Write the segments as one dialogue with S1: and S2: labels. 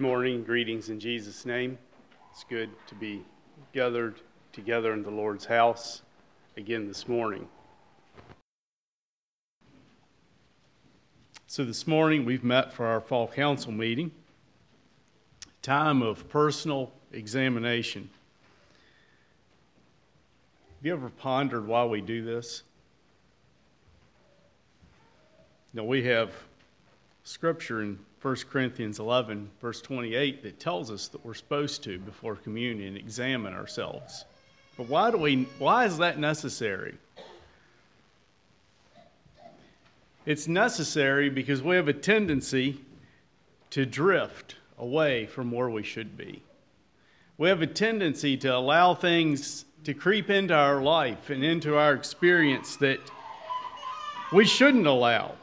S1: Morning, greetings in Jesus' name. It's good to be gathered together in the Lord's house again this morning. So, this morning we've met for our fall council meeting, time of personal examination. Have you ever pondered why we do this? You know, we have scripture in 1 Corinthians 11, verse 28, that tells us that we're supposed to, before communion, examine ourselves. But why, do we, why is that necessary? It's necessary because we have a tendency to drift away from where we should be. We have a tendency to allow things to creep into our life and into our experience that we shouldn't allow.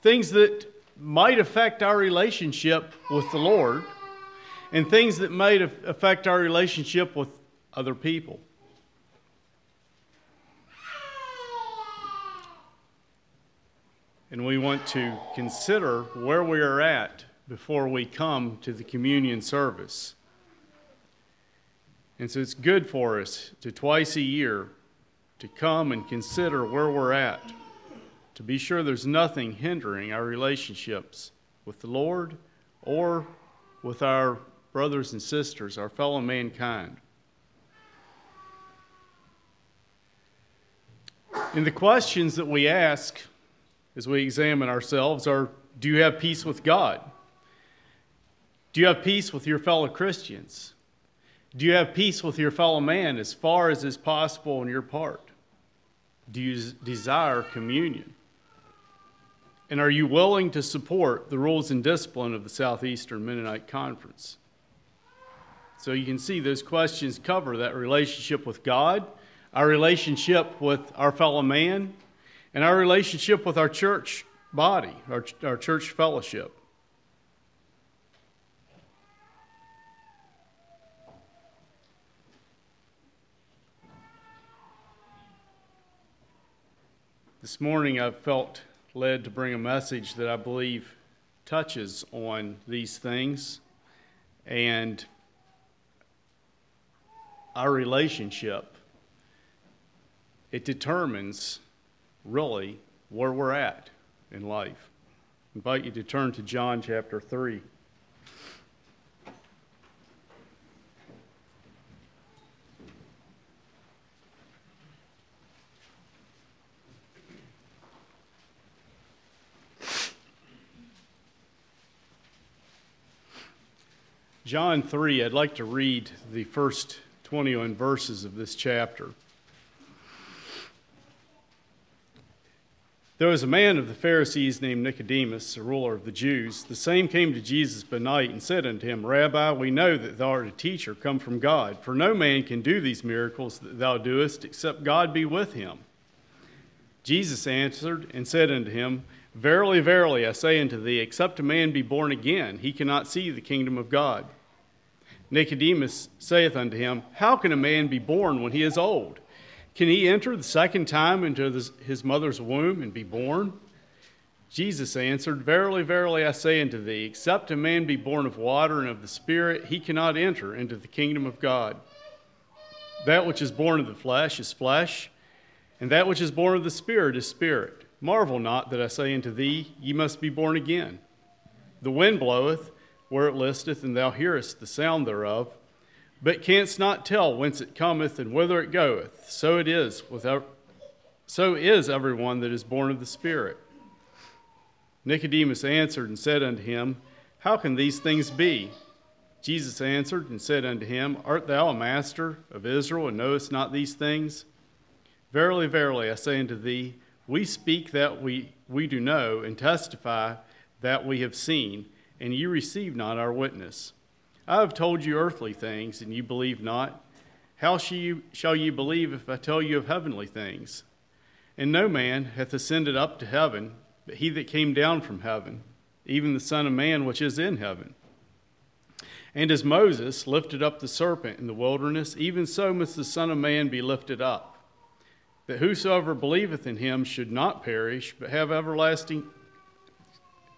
S1: Things that might affect our relationship with the Lord and things that might affect our relationship with other people. And we want to consider where we are at before we come to the communion service. And so it's good for us to twice a year to come and consider where we're at to be sure there's nothing hindering our relationships with the Lord or with our brothers and sisters, our fellow mankind. And the questions that we ask as we examine ourselves are Do you have peace with God? Do you have peace with your fellow Christians? Do you have peace with your fellow man as far as is possible on your part? Do you desire communion? And are you willing to support the rules and discipline of the Southeastern Mennonite Conference? So you can see those questions cover that relationship with God, our relationship with our fellow man, and our relationship with our church body, our, our church fellowship. This morning I felt led to bring a message that I believe touches on these things and our relationship. It determines really where we're at in life. I invite you to turn to John chapter 3. John 3, I'd like to read the first 21 verses of this chapter. There was a man of the Pharisees named Nicodemus, a ruler of the Jews. The same came to Jesus by night and said unto him, Rabbi, we know that thou art a teacher come from God, for no man can do these miracles that thou doest except God be with him. Jesus answered and said unto him, Verily, verily, I say unto thee, except a man be born again, he cannot see the kingdom of God. Nicodemus saith unto him, How can a man be born when he is old? Can he enter the second time into his mother's womb and be born? Jesus answered, Verily, verily, I say unto thee, except a man be born of water and of the Spirit, he cannot enter into the kingdom of God. That which is born of the flesh is flesh, and that which is born of the Spirit is spirit. Marvel not that I say unto thee, Ye must be born again. The wind bloweth where it listeth, and thou hearest the sound thereof, but canst not tell whence it cometh and whither it goeth. So it is with so is everyone that is born of the Spirit. Nicodemus answered and said unto him, How can these things be? Jesus answered and said unto him, Art thou a master of Israel and knowest not these things? Verily, verily, I say unto thee, we speak that we, we do know and testify that we have seen and you receive not our witness. I have told you earthly things, and you believe not. How shall you, believe if I tell you of heavenly things? And no man hath ascended up to heaven, but he that came down from heaven, even the Son of Man which is in heaven. And as Moses lifted up the serpent in the wilderness, even so must the Son of Man be lifted up, that whosoever believeth in him should not perish, but have everlasting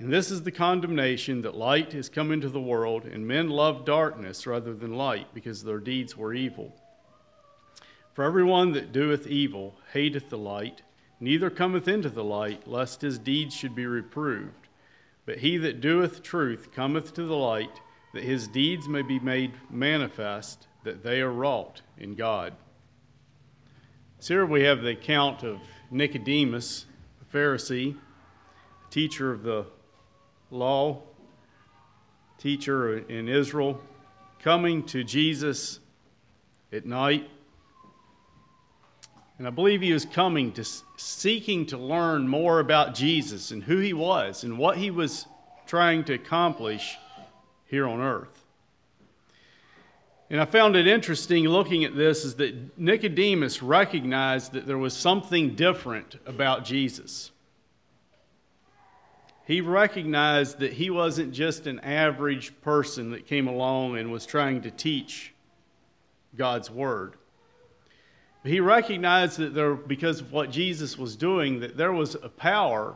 S1: And this is the condemnation that light has come into the world, and men love darkness rather than light, because their deeds were evil. For everyone that doeth evil hateth the light, neither cometh into the light, lest his deeds should be reproved. But he that doeth truth cometh to the light, that his deeds may be made manifest, that they are wrought in God. So here we have the account of Nicodemus, a Pharisee, teacher of the law teacher in Israel coming to Jesus at night. And I believe he was coming to seeking to learn more about Jesus and who he was and what he was trying to accomplish here on earth. And I found it interesting looking at this is that Nicodemus recognized that there was something different about Jesus he recognized that he wasn't just an average person that came along and was trying to teach God's word. He recognized that there, because of what Jesus was doing, that there was a power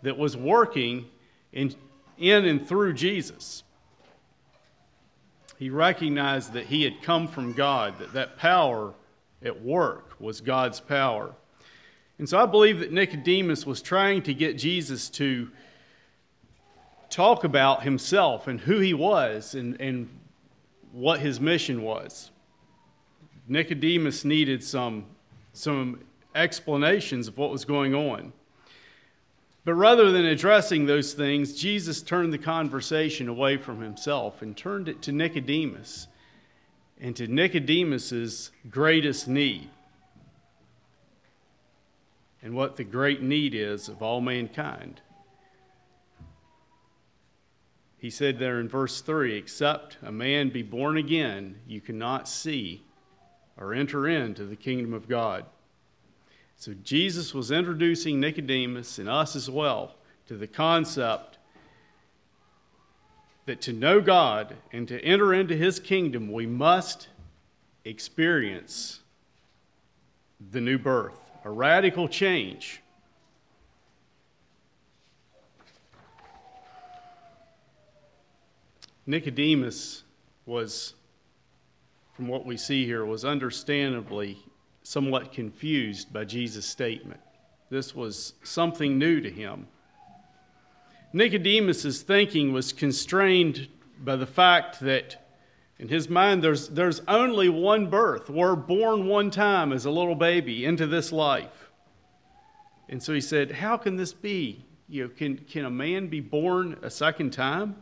S1: that was working in, in and through Jesus. He recognized that he had come from God, that that power at work was God's power. And so I believe that Nicodemus was trying to get Jesus to talk about himself and who he was and, and what his mission was. Nicodemus needed some, some explanations of what was going on. But rather than addressing those things, Jesus turned the conversation away from himself and turned it to Nicodemus and to Nicodemus's greatest need and what the great need is of all mankind. He said there in verse 3 Except a man be born again, you cannot see or enter into the kingdom of God. So Jesus was introducing Nicodemus and us as well to the concept that to know God and to enter into his kingdom, we must experience the new birth a radical change. Nicodemus was, from what we see here, was understandably somewhat confused by Jesus' statement. This was something new to him. Nicodemus's thinking was constrained by the fact that in his mind, there's, there's only one birth. We're born one time as a little baby into this life. And so he said, How can this be? You know, can, can a man be born a second time?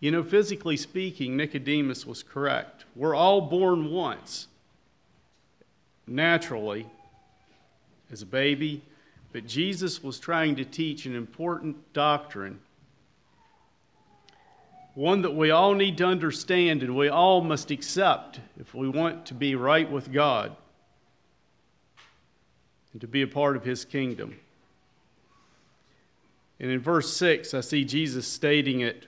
S1: You know, physically speaking, Nicodemus was correct. We're all born once, naturally, as a baby, but Jesus was trying to teach an important doctrine one that we all need to understand and we all must accept if we want to be right with God and to be a part of His kingdom. And in verse 6, I see Jesus stating it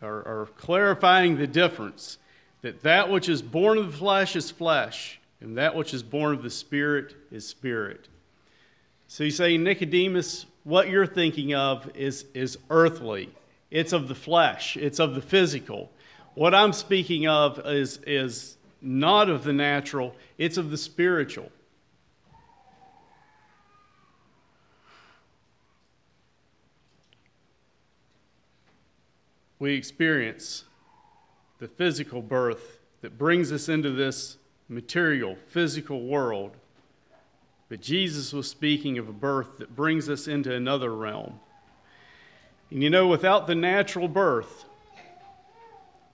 S1: or, or clarifying the difference that that which is born of the flesh is flesh, and that which is born of the Spirit is spirit. So he's saying, Nicodemus, what you're thinking of is, is earthly it's of the flesh, it's of the physical. What I'm speaking of is, is not of the natural, it's of the spiritual. We experience the physical birth that brings us into this material, physical world. But Jesus was speaking of a birth that brings us into another realm. And you know, without the natural birth,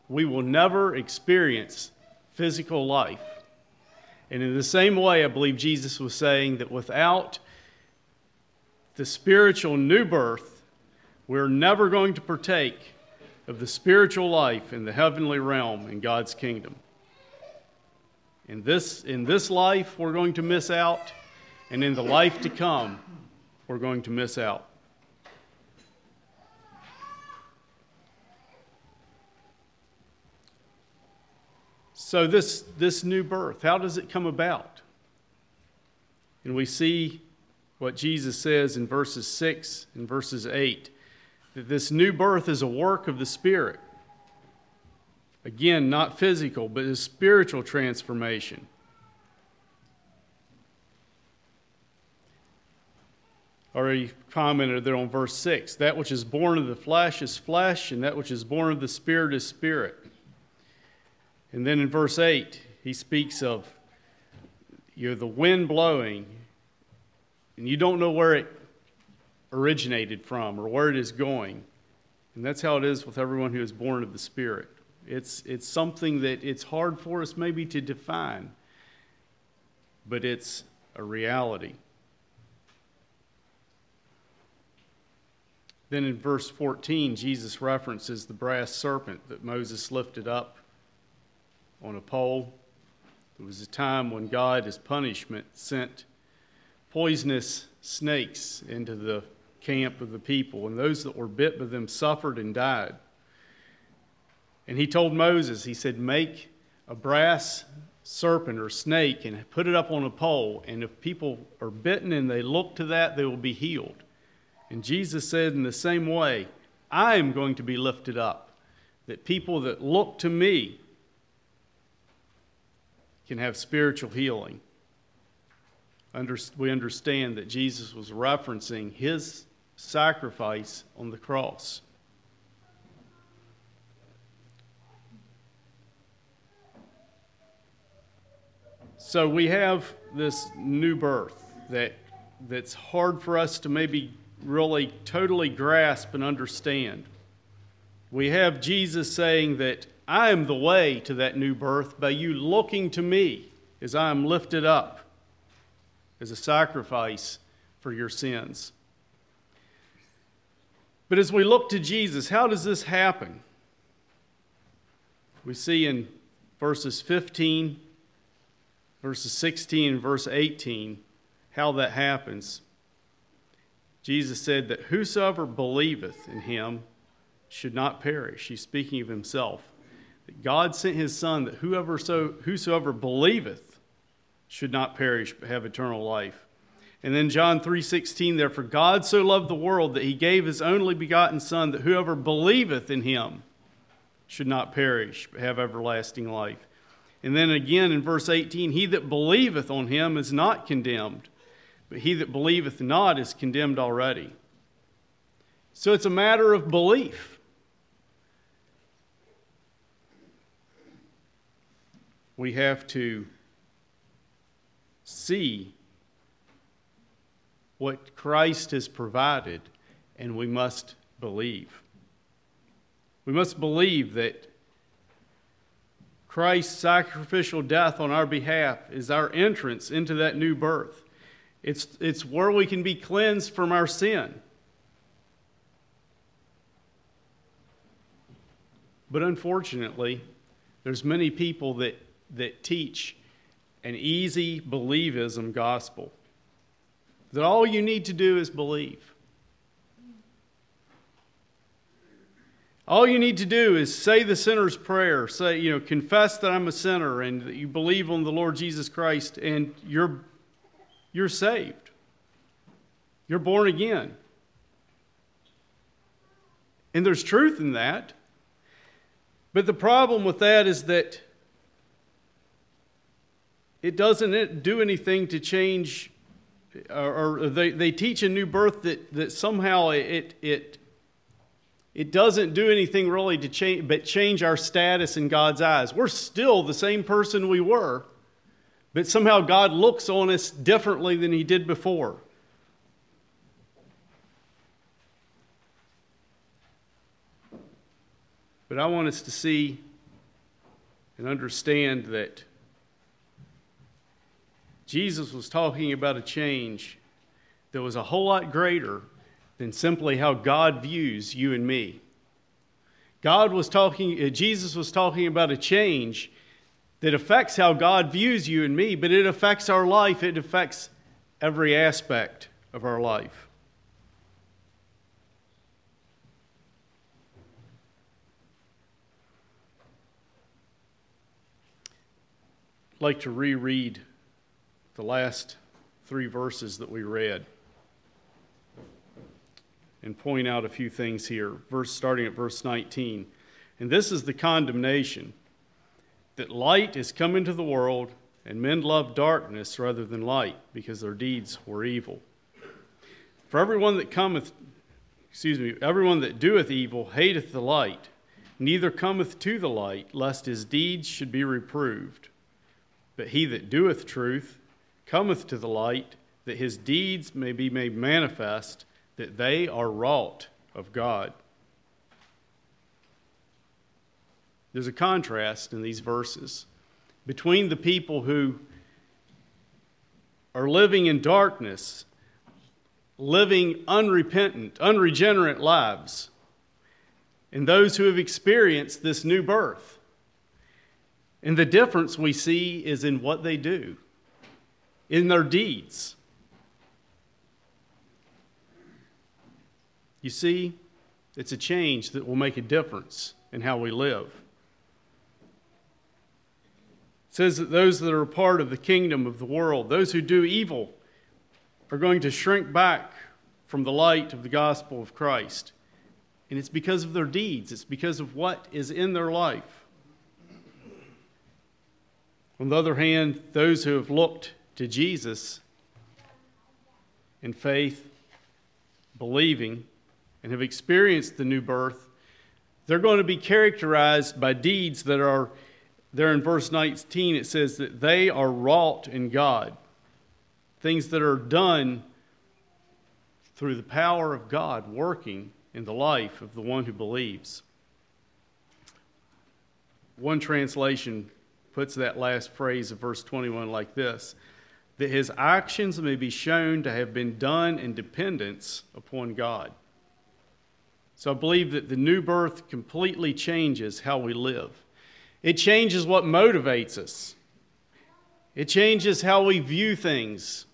S1: we will never experience physical life. And in the same way, I believe Jesus was saying that without the spiritual new birth, we're never going to partake of the spiritual life in the heavenly realm in God's kingdom. In this, in this life, we're going to miss out, and in the life to come, we're going to miss out. So, this, this new birth, how does it come about? And we see what Jesus says in verses 6 and verses 8 that this new birth is a work of the Spirit. Again, not physical, but a spiritual transformation. Already commented there on verse 6 that which is born of the flesh is flesh, and that which is born of the Spirit is spirit. And then in verse 8, he speaks of you know, the wind blowing, and you don't know where it originated from or where it is going. And that's how it is with everyone who is born of the Spirit. It's, it's something that it's hard for us maybe to define, but it's a reality. Then in verse 14, Jesus references the brass serpent that Moses lifted up on a pole. There was a time when God, as punishment, sent poisonous snakes into the camp of the people, and those that were bit by them suffered and died. And he told Moses, he said, Make a brass serpent or snake and put it up on a pole, and if people are bitten and they look to that, they will be healed. And Jesus said, in the same way, I am going to be lifted up, that people that look to me can have spiritual healing. we understand that Jesus was referencing his sacrifice on the cross. So we have this new birth that, that's hard for us to maybe really totally grasp and understand. We have Jesus saying that I am the way to that new birth by you looking to me as I am lifted up as a sacrifice for your sins. But as we look to Jesus, how does this happen? We see in verses 15, verses 16, and verse 18 how that happens. Jesus said that whosoever believeth in him should not perish. He's speaking of himself. God sent his Son that whoever so, whosoever believeth should not perish but have eternal life. And then John 3:16 therefore God so loved the world that he gave his only begotten son that whoever believeth in him should not perish but have everlasting life. And then again in verse 18 he that believeth on him is not condemned but he that believeth not is condemned already. So it's a matter of belief. We have to see what Christ has provided, and we must believe. We must believe that Christ's sacrificial death on our behalf is our entrance into that new birth. It's, it's where we can be cleansed from our sin. But unfortunately, there's many people that that teach an easy believism gospel. That all you need to do is believe. All you need to do is say the sinner's prayer, say, you know, confess that I'm a sinner and that you believe on the Lord Jesus Christ and you're you're saved. You're born again. And there's truth in that. But the problem with that is that it doesn't do anything to change, or, they, they teach a new birth that, that somehow it, it, it doesn't do anything really to change, but change our status in God's eyes. We're still the same person we were, but somehow God looks on us differently than He did before. But I want us to see and understand that Jesus was talking about a change that was a whole lot greater than simply how God views you and me. God was talking, uh, Jesus was talking about a change that affects how God views you and me, but it affects our life. It affects every aspect of our life. Like to reread the last three verses that we read and point out a few things here. Verse starting at verse 19. And this is the condemnation that light is come into the world, and men love darkness rather than light, because their deeds were evil. For everyone that cometh, excuse me, everyone that doeth evil hateth the light, neither cometh to the light, lest his deeds should be reproved. But he that doeth truth cometh to the light, that his deeds may be made manifest, that they are wrought of God. There's a contrast in these verses between the people who are living in darkness, living unrepentant, unregenerate lives, and those who have experienced this new birth. And the difference we see is in what they do, in their deeds. You see, it's a change that will make a difference in how we live. It says that those that are a part of the kingdom of the world, those who do evil, are going to shrink back from the light of the gospel of Christ. And it's because of their deeds, it's because of what is in their life. On the other hand, those who have looked to Jesus in faith, believing, and have experienced the new birth, they're going to be characterized by deeds that are, there in verse 19, it says that they are wrought in God. Things that are done through the power of God working in the life of the one who believes. One translation puts that last phrase of verse 21 like this that his actions may be shown to have been done in dependence upon God. So I believe that the new birth completely changes how we live. It changes what motivates us, it changes how we view things,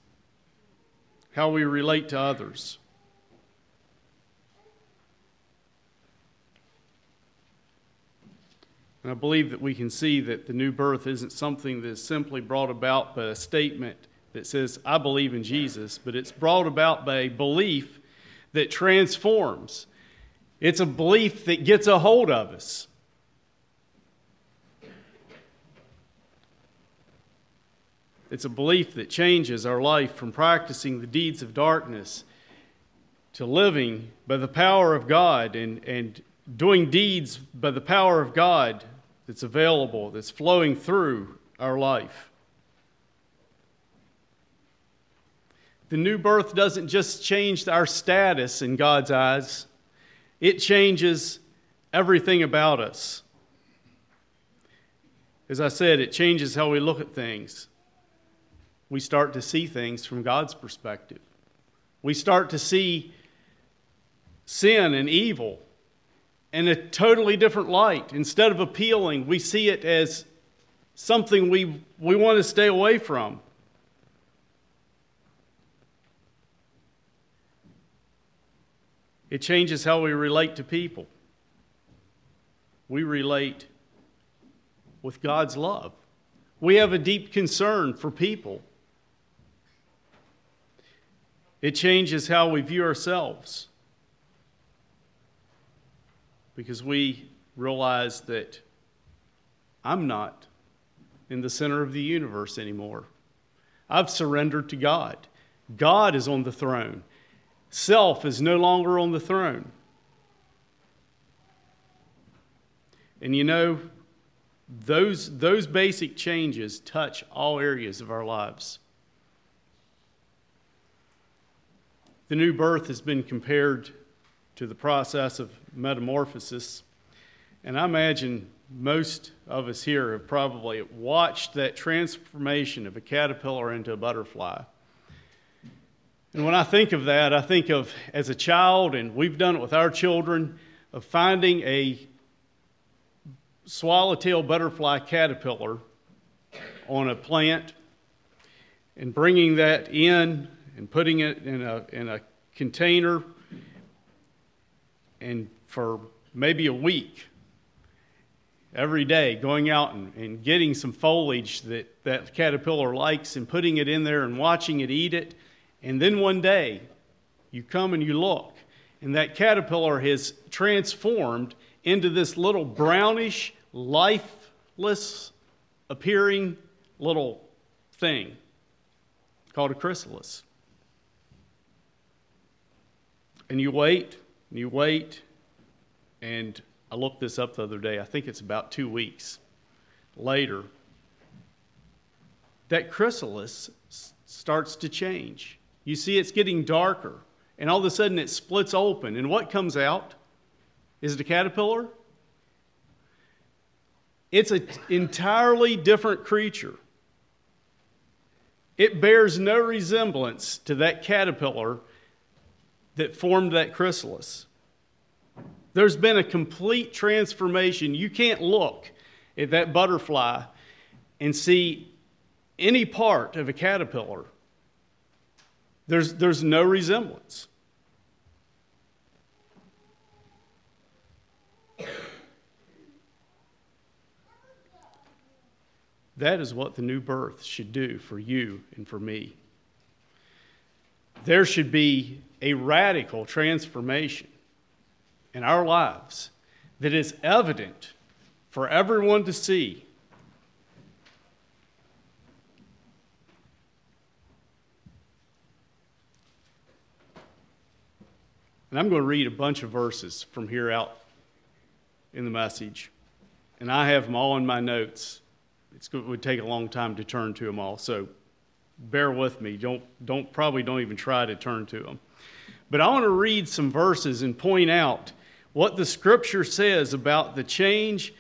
S1: how we relate to others. And I believe that we can see that the new birth isn't something that is simply brought about by a statement that says, I believe in Jesus, but it's brought about by a belief that transforms it's a belief that gets a hold of us. It's a belief that changes our life from practicing the deeds of darkness to living by the power of God and, and doing deeds by the power of God that's available, that's flowing through our life. The new birth doesn't just change our status in God's eyes, it changes everything about us. As I said, it changes how we look at things. We start to see things from God's perspective. We start to see sin and evil in a totally different light. Instead of appealing, we see it as something we, we want to stay away from. It changes how we relate to people. We relate with God's love. We have a deep concern for people. It changes how we view ourselves because we realize that I'm not in the center of the universe anymore. I've surrendered to God. God is on the throne. Self is no longer on the throne. And you know, those, those basic changes touch all areas of our lives. The new birth has been compared to the process of metamorphosis. And I imagine most of us here have probably watched that transformation of a caterpillar into a butterfly. And when I think of that, I think of as a child, and we've done it with our children, of finding a swallowtail butterfly caterpillar on a plant and bringing that in and putting it in a, in a container and for maybe a week every day going out and, and getting some foliage that that caterpillar likes and putting it in there and watching it eat it and then one day you come and you look and that caterpillar has transformed into this little brownish lifeless appearing little thing called a chrysalis and you wait and you wait and I looked this up the other day. I think it's about two weeks later. That chrysalis starts to change. You see, it's getting darker, and all of a sudden it splits open. And what comes out? Is it a caterpillar? It's an entirely different creature. It bears no resemblance to that caterpillar that formed that chrysalis. There's been a complete transformation. You can't look at that butterfly and see any part of a caterpillar. There's, there's no resemblance. That is what the new birth should do for you and for me. There should be a radical transformation in our lives that is evident for everyone to see. And I'm going to read a bunch of verses from here out in the message. And I have them all in my notes. It's, it would take a long time to turn to them all, so bear with me. Don't, don't, probably don't even try to turn to them. But I want to read some verses and point out what the scripture says about the change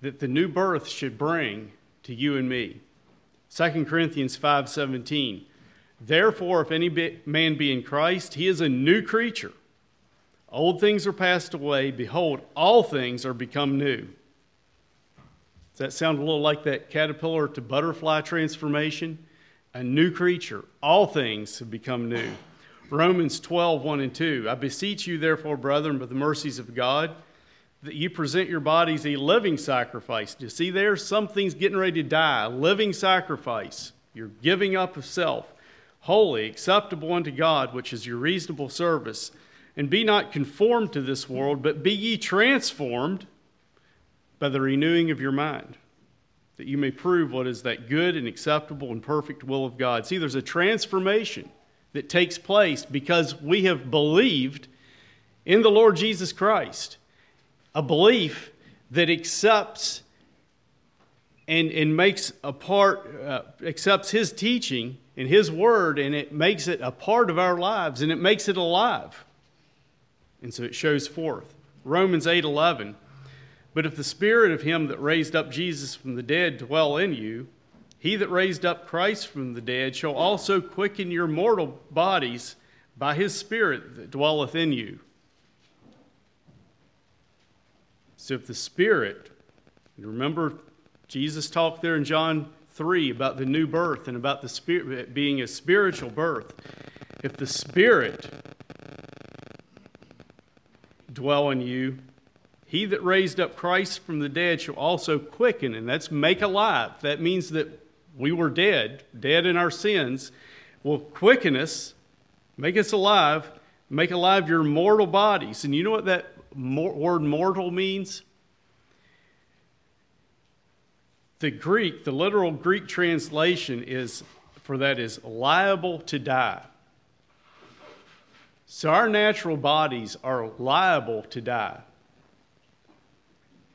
S1: that the new birth should bring to you and me. 2 Corinthians 5:17 Therefore if any man be in Christ he is a new creature old things are passed away behold all things are become new Does that sound a little like that caterpillar to butterfly transformation a new creature all things have become new Romans 12, 1 and 2. I beseech you, therefore, brethren, by the mercies of God, that you present your bodies a living sacrifice. Do you see there? Something's getting ready to die. A living sacrifice. You're giving up of self, holy, acceptable unto God, which is your reasonable service. And be not conformed to this world, but be ye transformed by the renewing of your mind, that you may prove what is that good and acceptable and perfect will of God. See, there's a transformation that takes place because we have believed in the Lord Jesus Christ. A belief that accepts and, and makes a part, uh, accepts His teaching and His word, and it makes it a part of our lives and it makes it alive. And so it shows forth. Romans 8 11. But if the spirit of him that raised up Jesus from the dead dwell in you, he that raised up Christ from the dead shall also quicken your mortal bodies by his Spirit that dwelleth in you. So if the Spirit, remember Jesus talked there in John 3 about the new birth and about the Spirit being a spiritual birth. If the Spirit dwell in you, he that raised up Christ from the dead shall also quicken, and that's make alive. That means that we were dead, dead in our sins, will quicken us, make us alive, make alive your mortal bodies. And you know what that word mortal means? The Greek, the literal Greek translation is for that is liable to die. So our natural bodies are liable to die.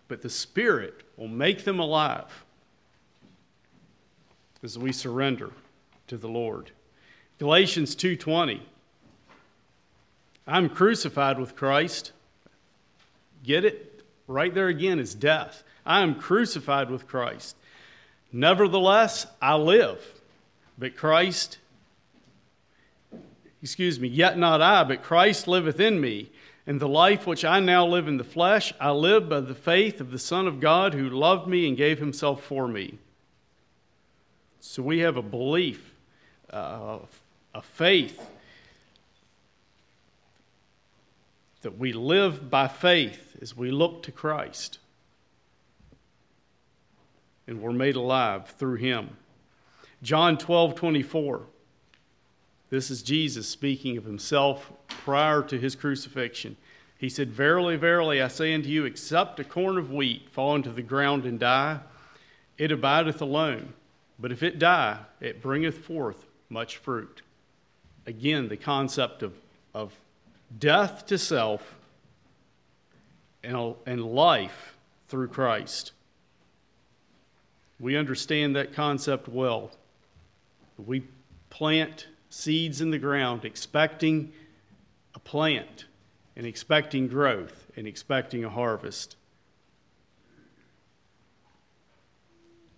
S1: But the Spirit will make them alive as we surrender to the Lord. Galatians 2:20 I'm crucified with Christ. Get it? Right there again is death. I am crucified with Christ. Nevertheless, I live, but Christ excuse me, yet not I, but Christ liveth in me. And the life which I now live in the flesh, I live by the faith of the Son of God who loved me and gave himself for me. So we have a belief, uh, a faith that we live by faith as we look to Christ. And we're made alive through him. John 12, 24. This is Jesus speaking of himself prior to his crucifixion. He said, Verily, verily, I say unto you, except a corn of wheat fall into the ground and die, it abideth alone. But if it die, it bringeth forth much fruit. Again, the concept of, of death to self and, and life through Christ. We understand that concept well. We plant seeds in the ground expecting a plant and expecting growth and expecting a harvest.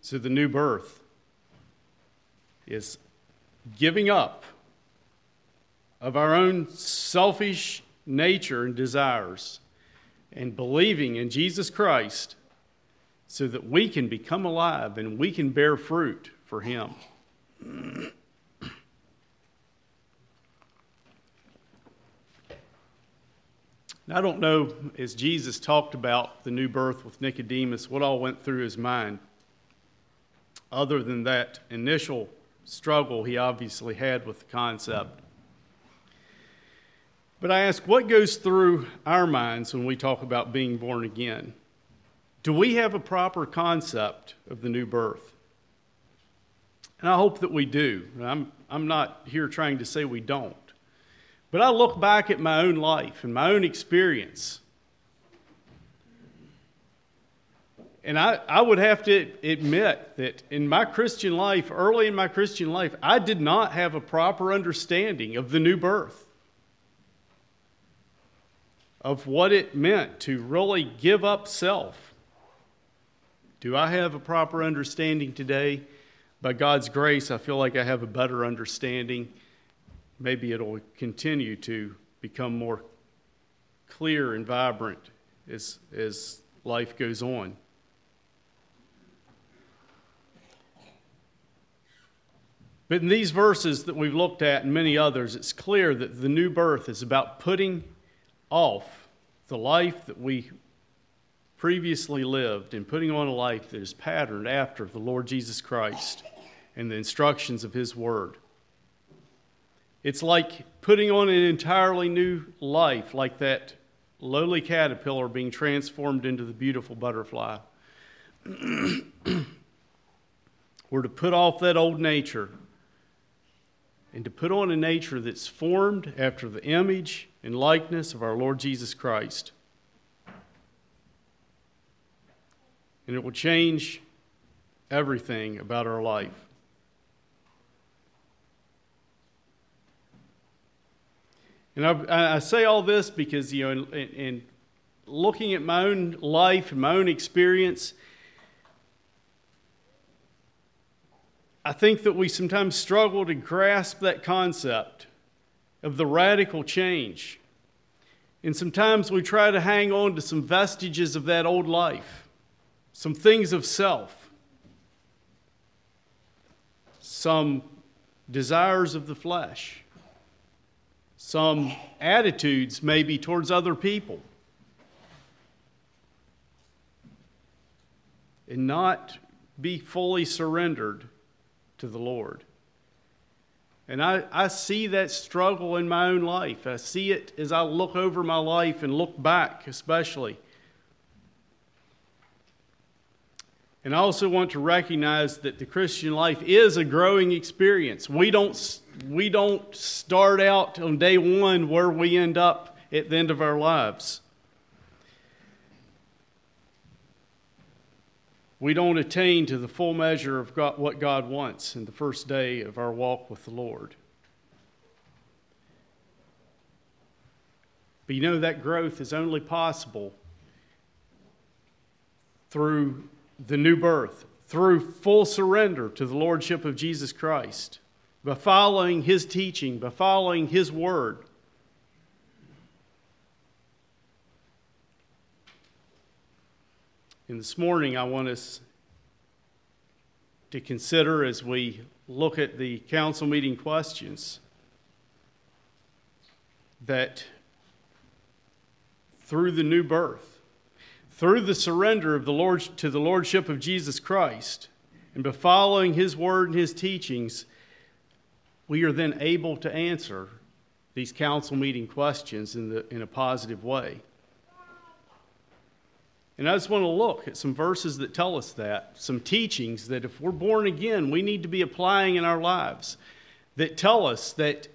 S1: So the new birth is giving up of our own selfish nature and desires and believing in Jesus Christ so that we can become alive and we can bear fruit for Him. I don't know, as Jesus talked about the new birth with Nicodemus, what all went through his mind, other than that initial struggle he obviously had with the concept. But I ask, what goes through our minds when we talk about being born again? Do we have a proper concept of the new birth? And I hope that we do. I'm, I'm not here trying to say we don't. But I look back at my own life and my own experience. And I, I would have to admit that in my Christian life, early in my Christian life, I did not have a proper understanding of the new birth of what it meant to really give up self. Do I have a proper understanding today? By God's grace, I feel like I have a better understanding. Maybe it'll continue to become more clear and vibrant as, as life goes on. But in these verses that we've looked at and many others, it's clear that the new birth is about putting off the life that we previously lived and putting on a life that is patterned after the Lord Jesus Christ and the instructions of His Word. It's like putting on an entirely new life, like that lowly caterpillar being transformed into the beautiful butterfly. We're to put off that old nature and to put on a nature that's formed after the image and likeness of our Lord Jesus Christ. And it will change everything about our life. And I, I say all this because, you know, in, in looking at my own life and my own experience, I think that we sometimes struggle to grasp that concept of the radical change. And sometimes we try to hang on to some vestiges of that old life, some things of self, some desires of the flesh, some attitudes maybe towards other people, and not be fully surrendered to the Lord. And I, I see that struggle in my own life. I see it as I look over my life and look back, especially. And I also want to recognize that the Christian life is a growing experience. We don't, we don't start out on day one where we end up at the end of our lives. we don't attain to the full measure of God, what God wants in the first day of our walk with the Lord. But you know, that growth is only possible through the new birth, through full surrender to the Lordship of Jesus Christ, by following his teaching, by following his word. And this morning, I want us to consider as we look at the council meeting questions that through the new birth, through the surrender of the Lord to the lordship of Jesus Christ, and by following his word and his teachings, we are then able to answer these council meeting questions in, the, in a positive way. And I just want to look at some verses that tell us that, some teachings that if we're born again, we need to be applying in our lives that tell us that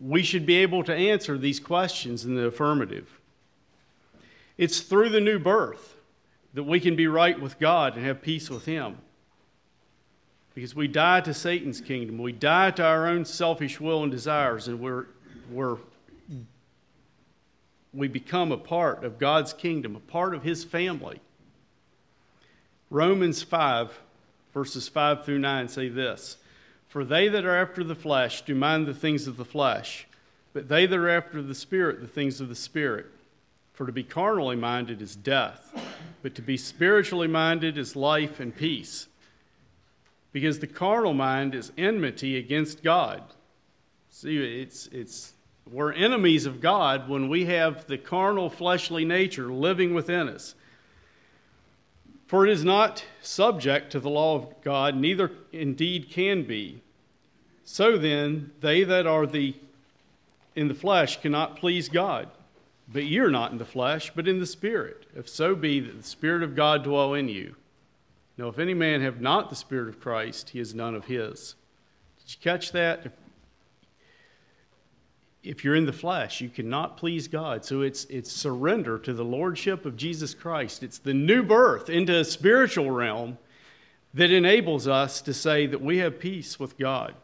S1: we should be able to answer these questions in the affirmative. It's through the new birth that we can be right with God and have peace with Him. Because we die to Satan's kingdom, we die to our own selfish will and desires, and we're, we're, we become a part of God's kingdom, a part of His family. Romans 5, verses 5 through 9 say this For they that are after the flesh do mind the things of the flesh, but they that are after the Spirit, the things of the Spirit. For to be carnally minded is death, but to be spiritually minded is life and peace because the carnal mind is enmity against God. See, it's, it's, we're enemies of God when we have the carnal, fleshly nature living within us. For it is not subject to the law of God, neither indeed can be. So then, they that are the in the flesh cannot please God. But you're not in the flesh, but in the Spirit, if so be that the Spirit of God dwell in you. Now, if any man have not the Spirit of Christ, he is none of his. Did you catch that? If, you're in the flesh, you cannot please God. So it's, it's surrender to the Lordship of Jesus Christ. It's the new birth into a spiritual realm that enables us to say that we have peace with God.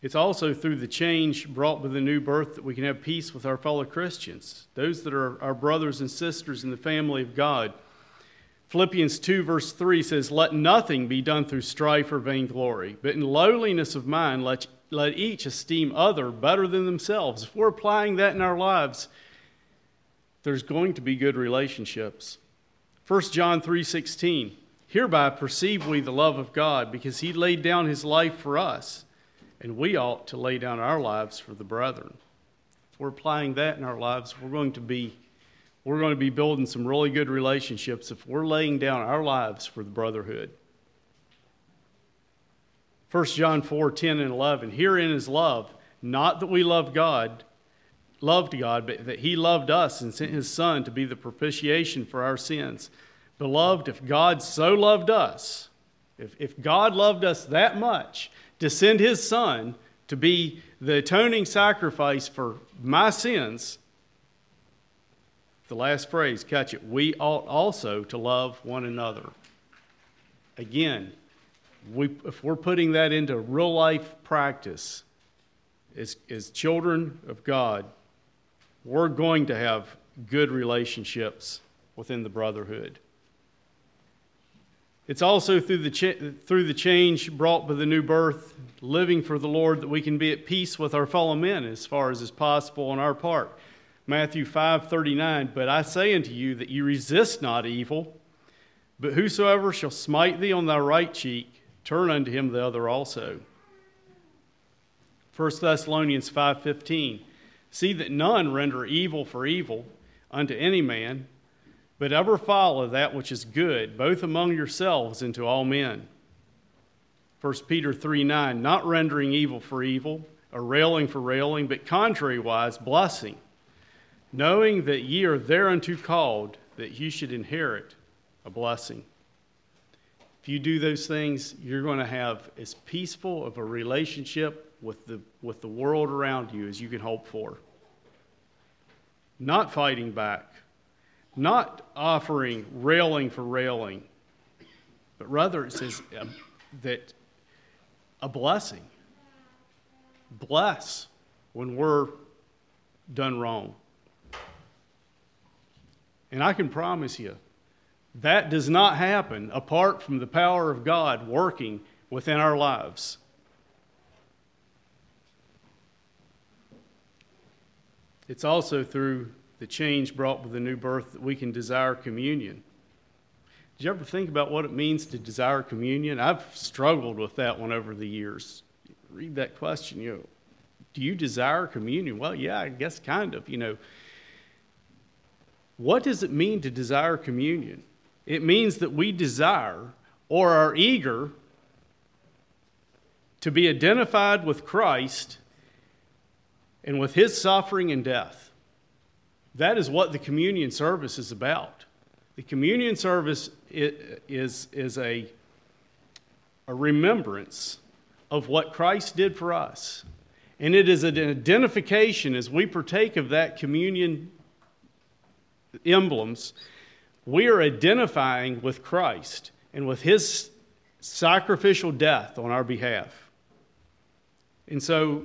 S1: It's also through the change brought by the new birth that we can have peace with our fellow Christians, those that are our brothers and sisters in the family of God. Philippians 2, verse 3 says, Let nothing be done through strife or vainglory, but in lowliness of mind, let, let each esteem other better than themselves. If we're applying that in our lives, there's going to be good relationships. 1 John 3:16 Hereby perceive we the love of God because he laid down his life for us and we ought to lay down our lives for the brethren. If we're applying that in our lives, we're going to be we're going to be building some really good relationships if we're laying down our lives for the brotherhood. 1 John 4 10 and 11. Herein is love, not that we loved God, loved God, but that He loved us and sent His Son to be the propitiation for our sins. Beloved, if God so loved us, if, if God loved us that much, to send his son to be the atoning sacrifice for my sins, the last phrase, catch it, we ought also to love one another. Again, we, if we're putting that into real life practice as, as children of God, we're going to have good relationships within the brotherhood. It's also through the, through the change brought by the new birth, living for the Lord, that we can be at peace with our fellow men as far as is possible on our part. Matthew 5:39, but I say unto you that you resist not evil, but whosoever shall smite thee on thy right cheek, turn unto him the other also. 1 Thessalonians 5:15, see that none render evil for evil unto any man, but ever follow that which is good, both among yourselves and to all men. 1 Peter 3 9, not rendering evil for evil, or railing for railing, but contrariwise blessing, knowing that ye are thereunto called, that ye should inherit a blessing. If you do those things, you're going to have as peaceful of a relationship with the, with the world around you as you can hope for. Not fighting back, not offering railing for railing, but rather it says um, that a blessing. Bless when we're done wrong. And I can promise you, that does not happen apart from the power of God working within our lives. It's also through the change brought with the new birth that we can desire communion. Did you ever think about what it means to desire communion? I've struggled with that one over the years. Read that question, you know, do you desire communion? Well, yeah, I guess kind of, you know. What does it mean to desire communion? It means that we desire or are eager to be identified with Christ and with his suffering and death. That is what the communion service is about. The communion service is, is a, a remembrance of what Christ did for us. And it is an identification as we partake of that communion emblems, we are identifying with Christ and with his sacrificial death on our behalf. And so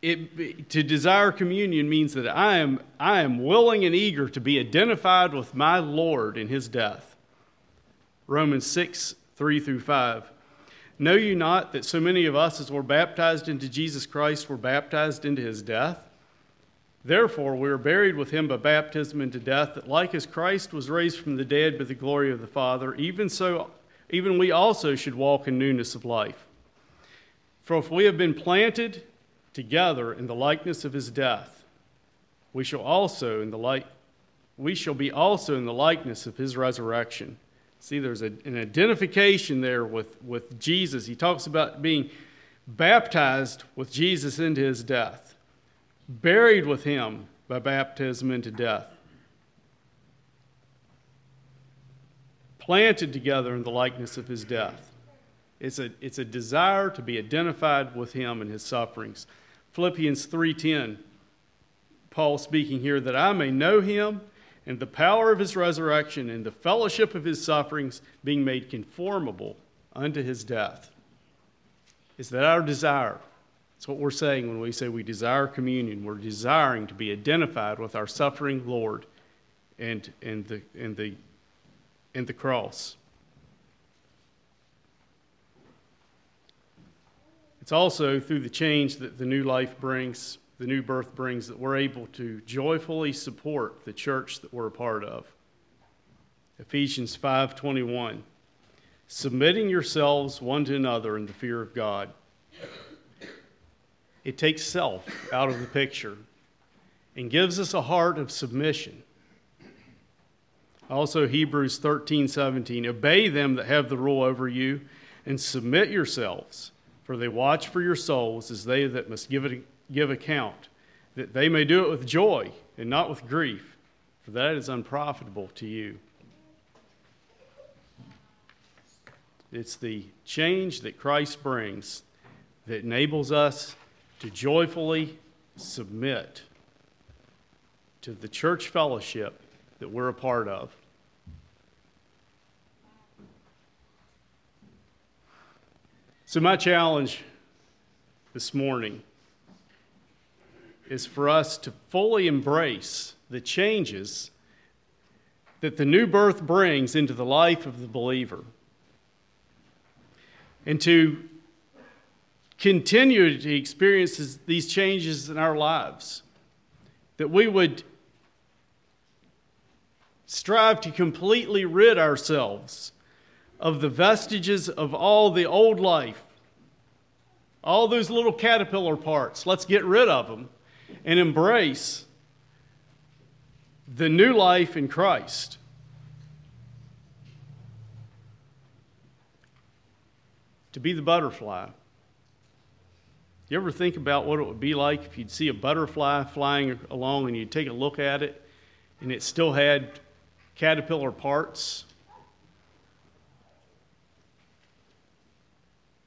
S1: it, to desire communion means that I am, I am willing and eager to be identified with my Lord in his death. Romans 6, 3 through 5. Know you not that so many of us as were baptized into Jesus Christ were baptized into his death? Therefore, we are buried with him by baptism into death, that like as Christ was raised from the dead by the glory of the Father, even so, even we also should walk in newness of life. For if we have been planted together in the likeness of his death, we shall also in the like we shall be also in the likeness of his resurrection. See, there's a, an identification there with, with Jesus. He talks about being baptized with Jesus into his death, buried with him by baptism into death, planted together in the likeness of his death. It's a, it's a desire to be identified with him and his sufferings. Philippians 3:10, Paul speaking here, that I may know him and the power of his resurrection and the fellowship of his sufferings, being made conformable unto his death. Is that our desire? That's what we're saying when we say we desire communion. We're desiring to be identified with our suffering Lord and, and, the, and, the, and the cross. It's also through the change that the new life brings, the new birth brings, that we're able to joyfully support the church that we're a part of. Ephesians 5:21 submitting yourselves one to another in the fear of God. It takes self out of the picture and gives us a heart of submission. Also Hebrews 13:17 obey them that have the rule over you and submit yourselves for they watch for your souls as they that must give, it, give account, that they may do it with joy and not with grief, for that is unprofitable to you. It's the change that Christ brings that enables us to joyfully submit to the church fellowship that we're a part of. So, my challenge this morning is for us to fully embrace the changes that the new birth brings into the life of the believer and to continue to experience these changes in our lives. That we would strive to completely rid ourselves of the vestiges of all the old life, all those little caterpillar parts. Let's get rid of them and embrace the new life in Christ. To be the butterfly. You ever think about what it would be like if you'd see a butterfly flying along and you'd take a look at it and it still had caterpillar parts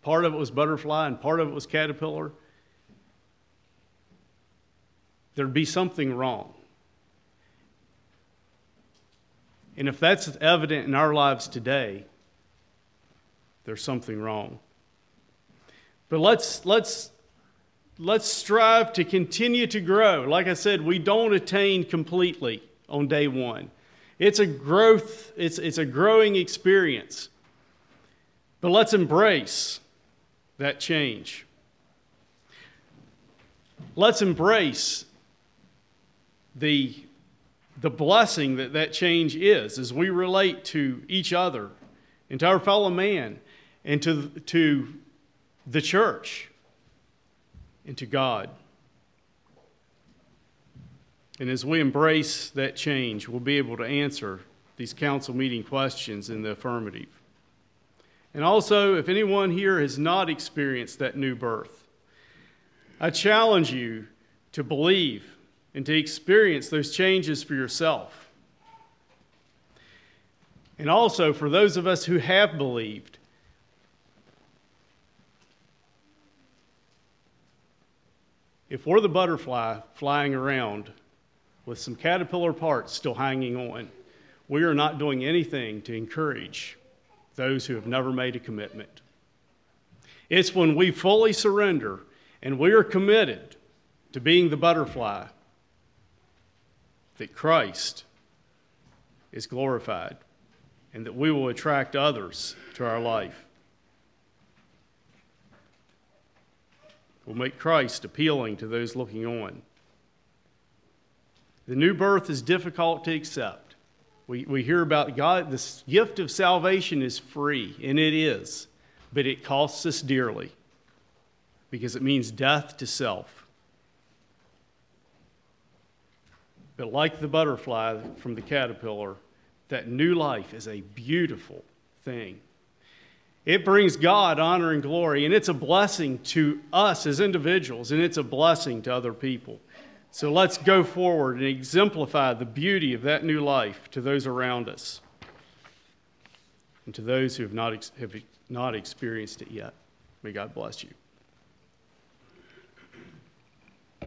S1: Part of it was butterfly and part of it was caterpillar. There'd be something wrong. And if that's evident in our lives today, there's something wrong. But let's, let's, let's strive to continue to grow. Like I said, we don't attain completely on day one. It's a growth, it's, it's a growing experience. But let's embrace that change. Let's embrace the, the blessing that that change is as we relate to each other and to our fellow man and to, to the church and to God. And as we embrace that change, we'll be able to answer these council meeting questions in the affirmative. And also, if anyone here has not experienced that new birth, I challenge you to believe and to experience those changes for yourself. And also, for those of us who have believed, if we're the butterfly flying around with some caterpillar parts still hanging on, we are not doing anything to encourage those who have never made a commitment. It's when we fully surrender and we are committed to being the butterfly that Christ is glorified and that we will attract others to our life. We'll make Christ appealing to those looking on. The new birth is difficult to accept. We, we hear about God, this gift of salvation is free, and it is, but it costs us dearly because it means death to self. But like the butterfly from the caterpillar, that new life is a beautiful thing. It brings God honor and glory, and it's a blessing to us as individuals, and it's a blessing to other people. So let's go forward and exemplify the beauty of that new life to those around us and to those who have not, have not experienced it yet. May God bless you.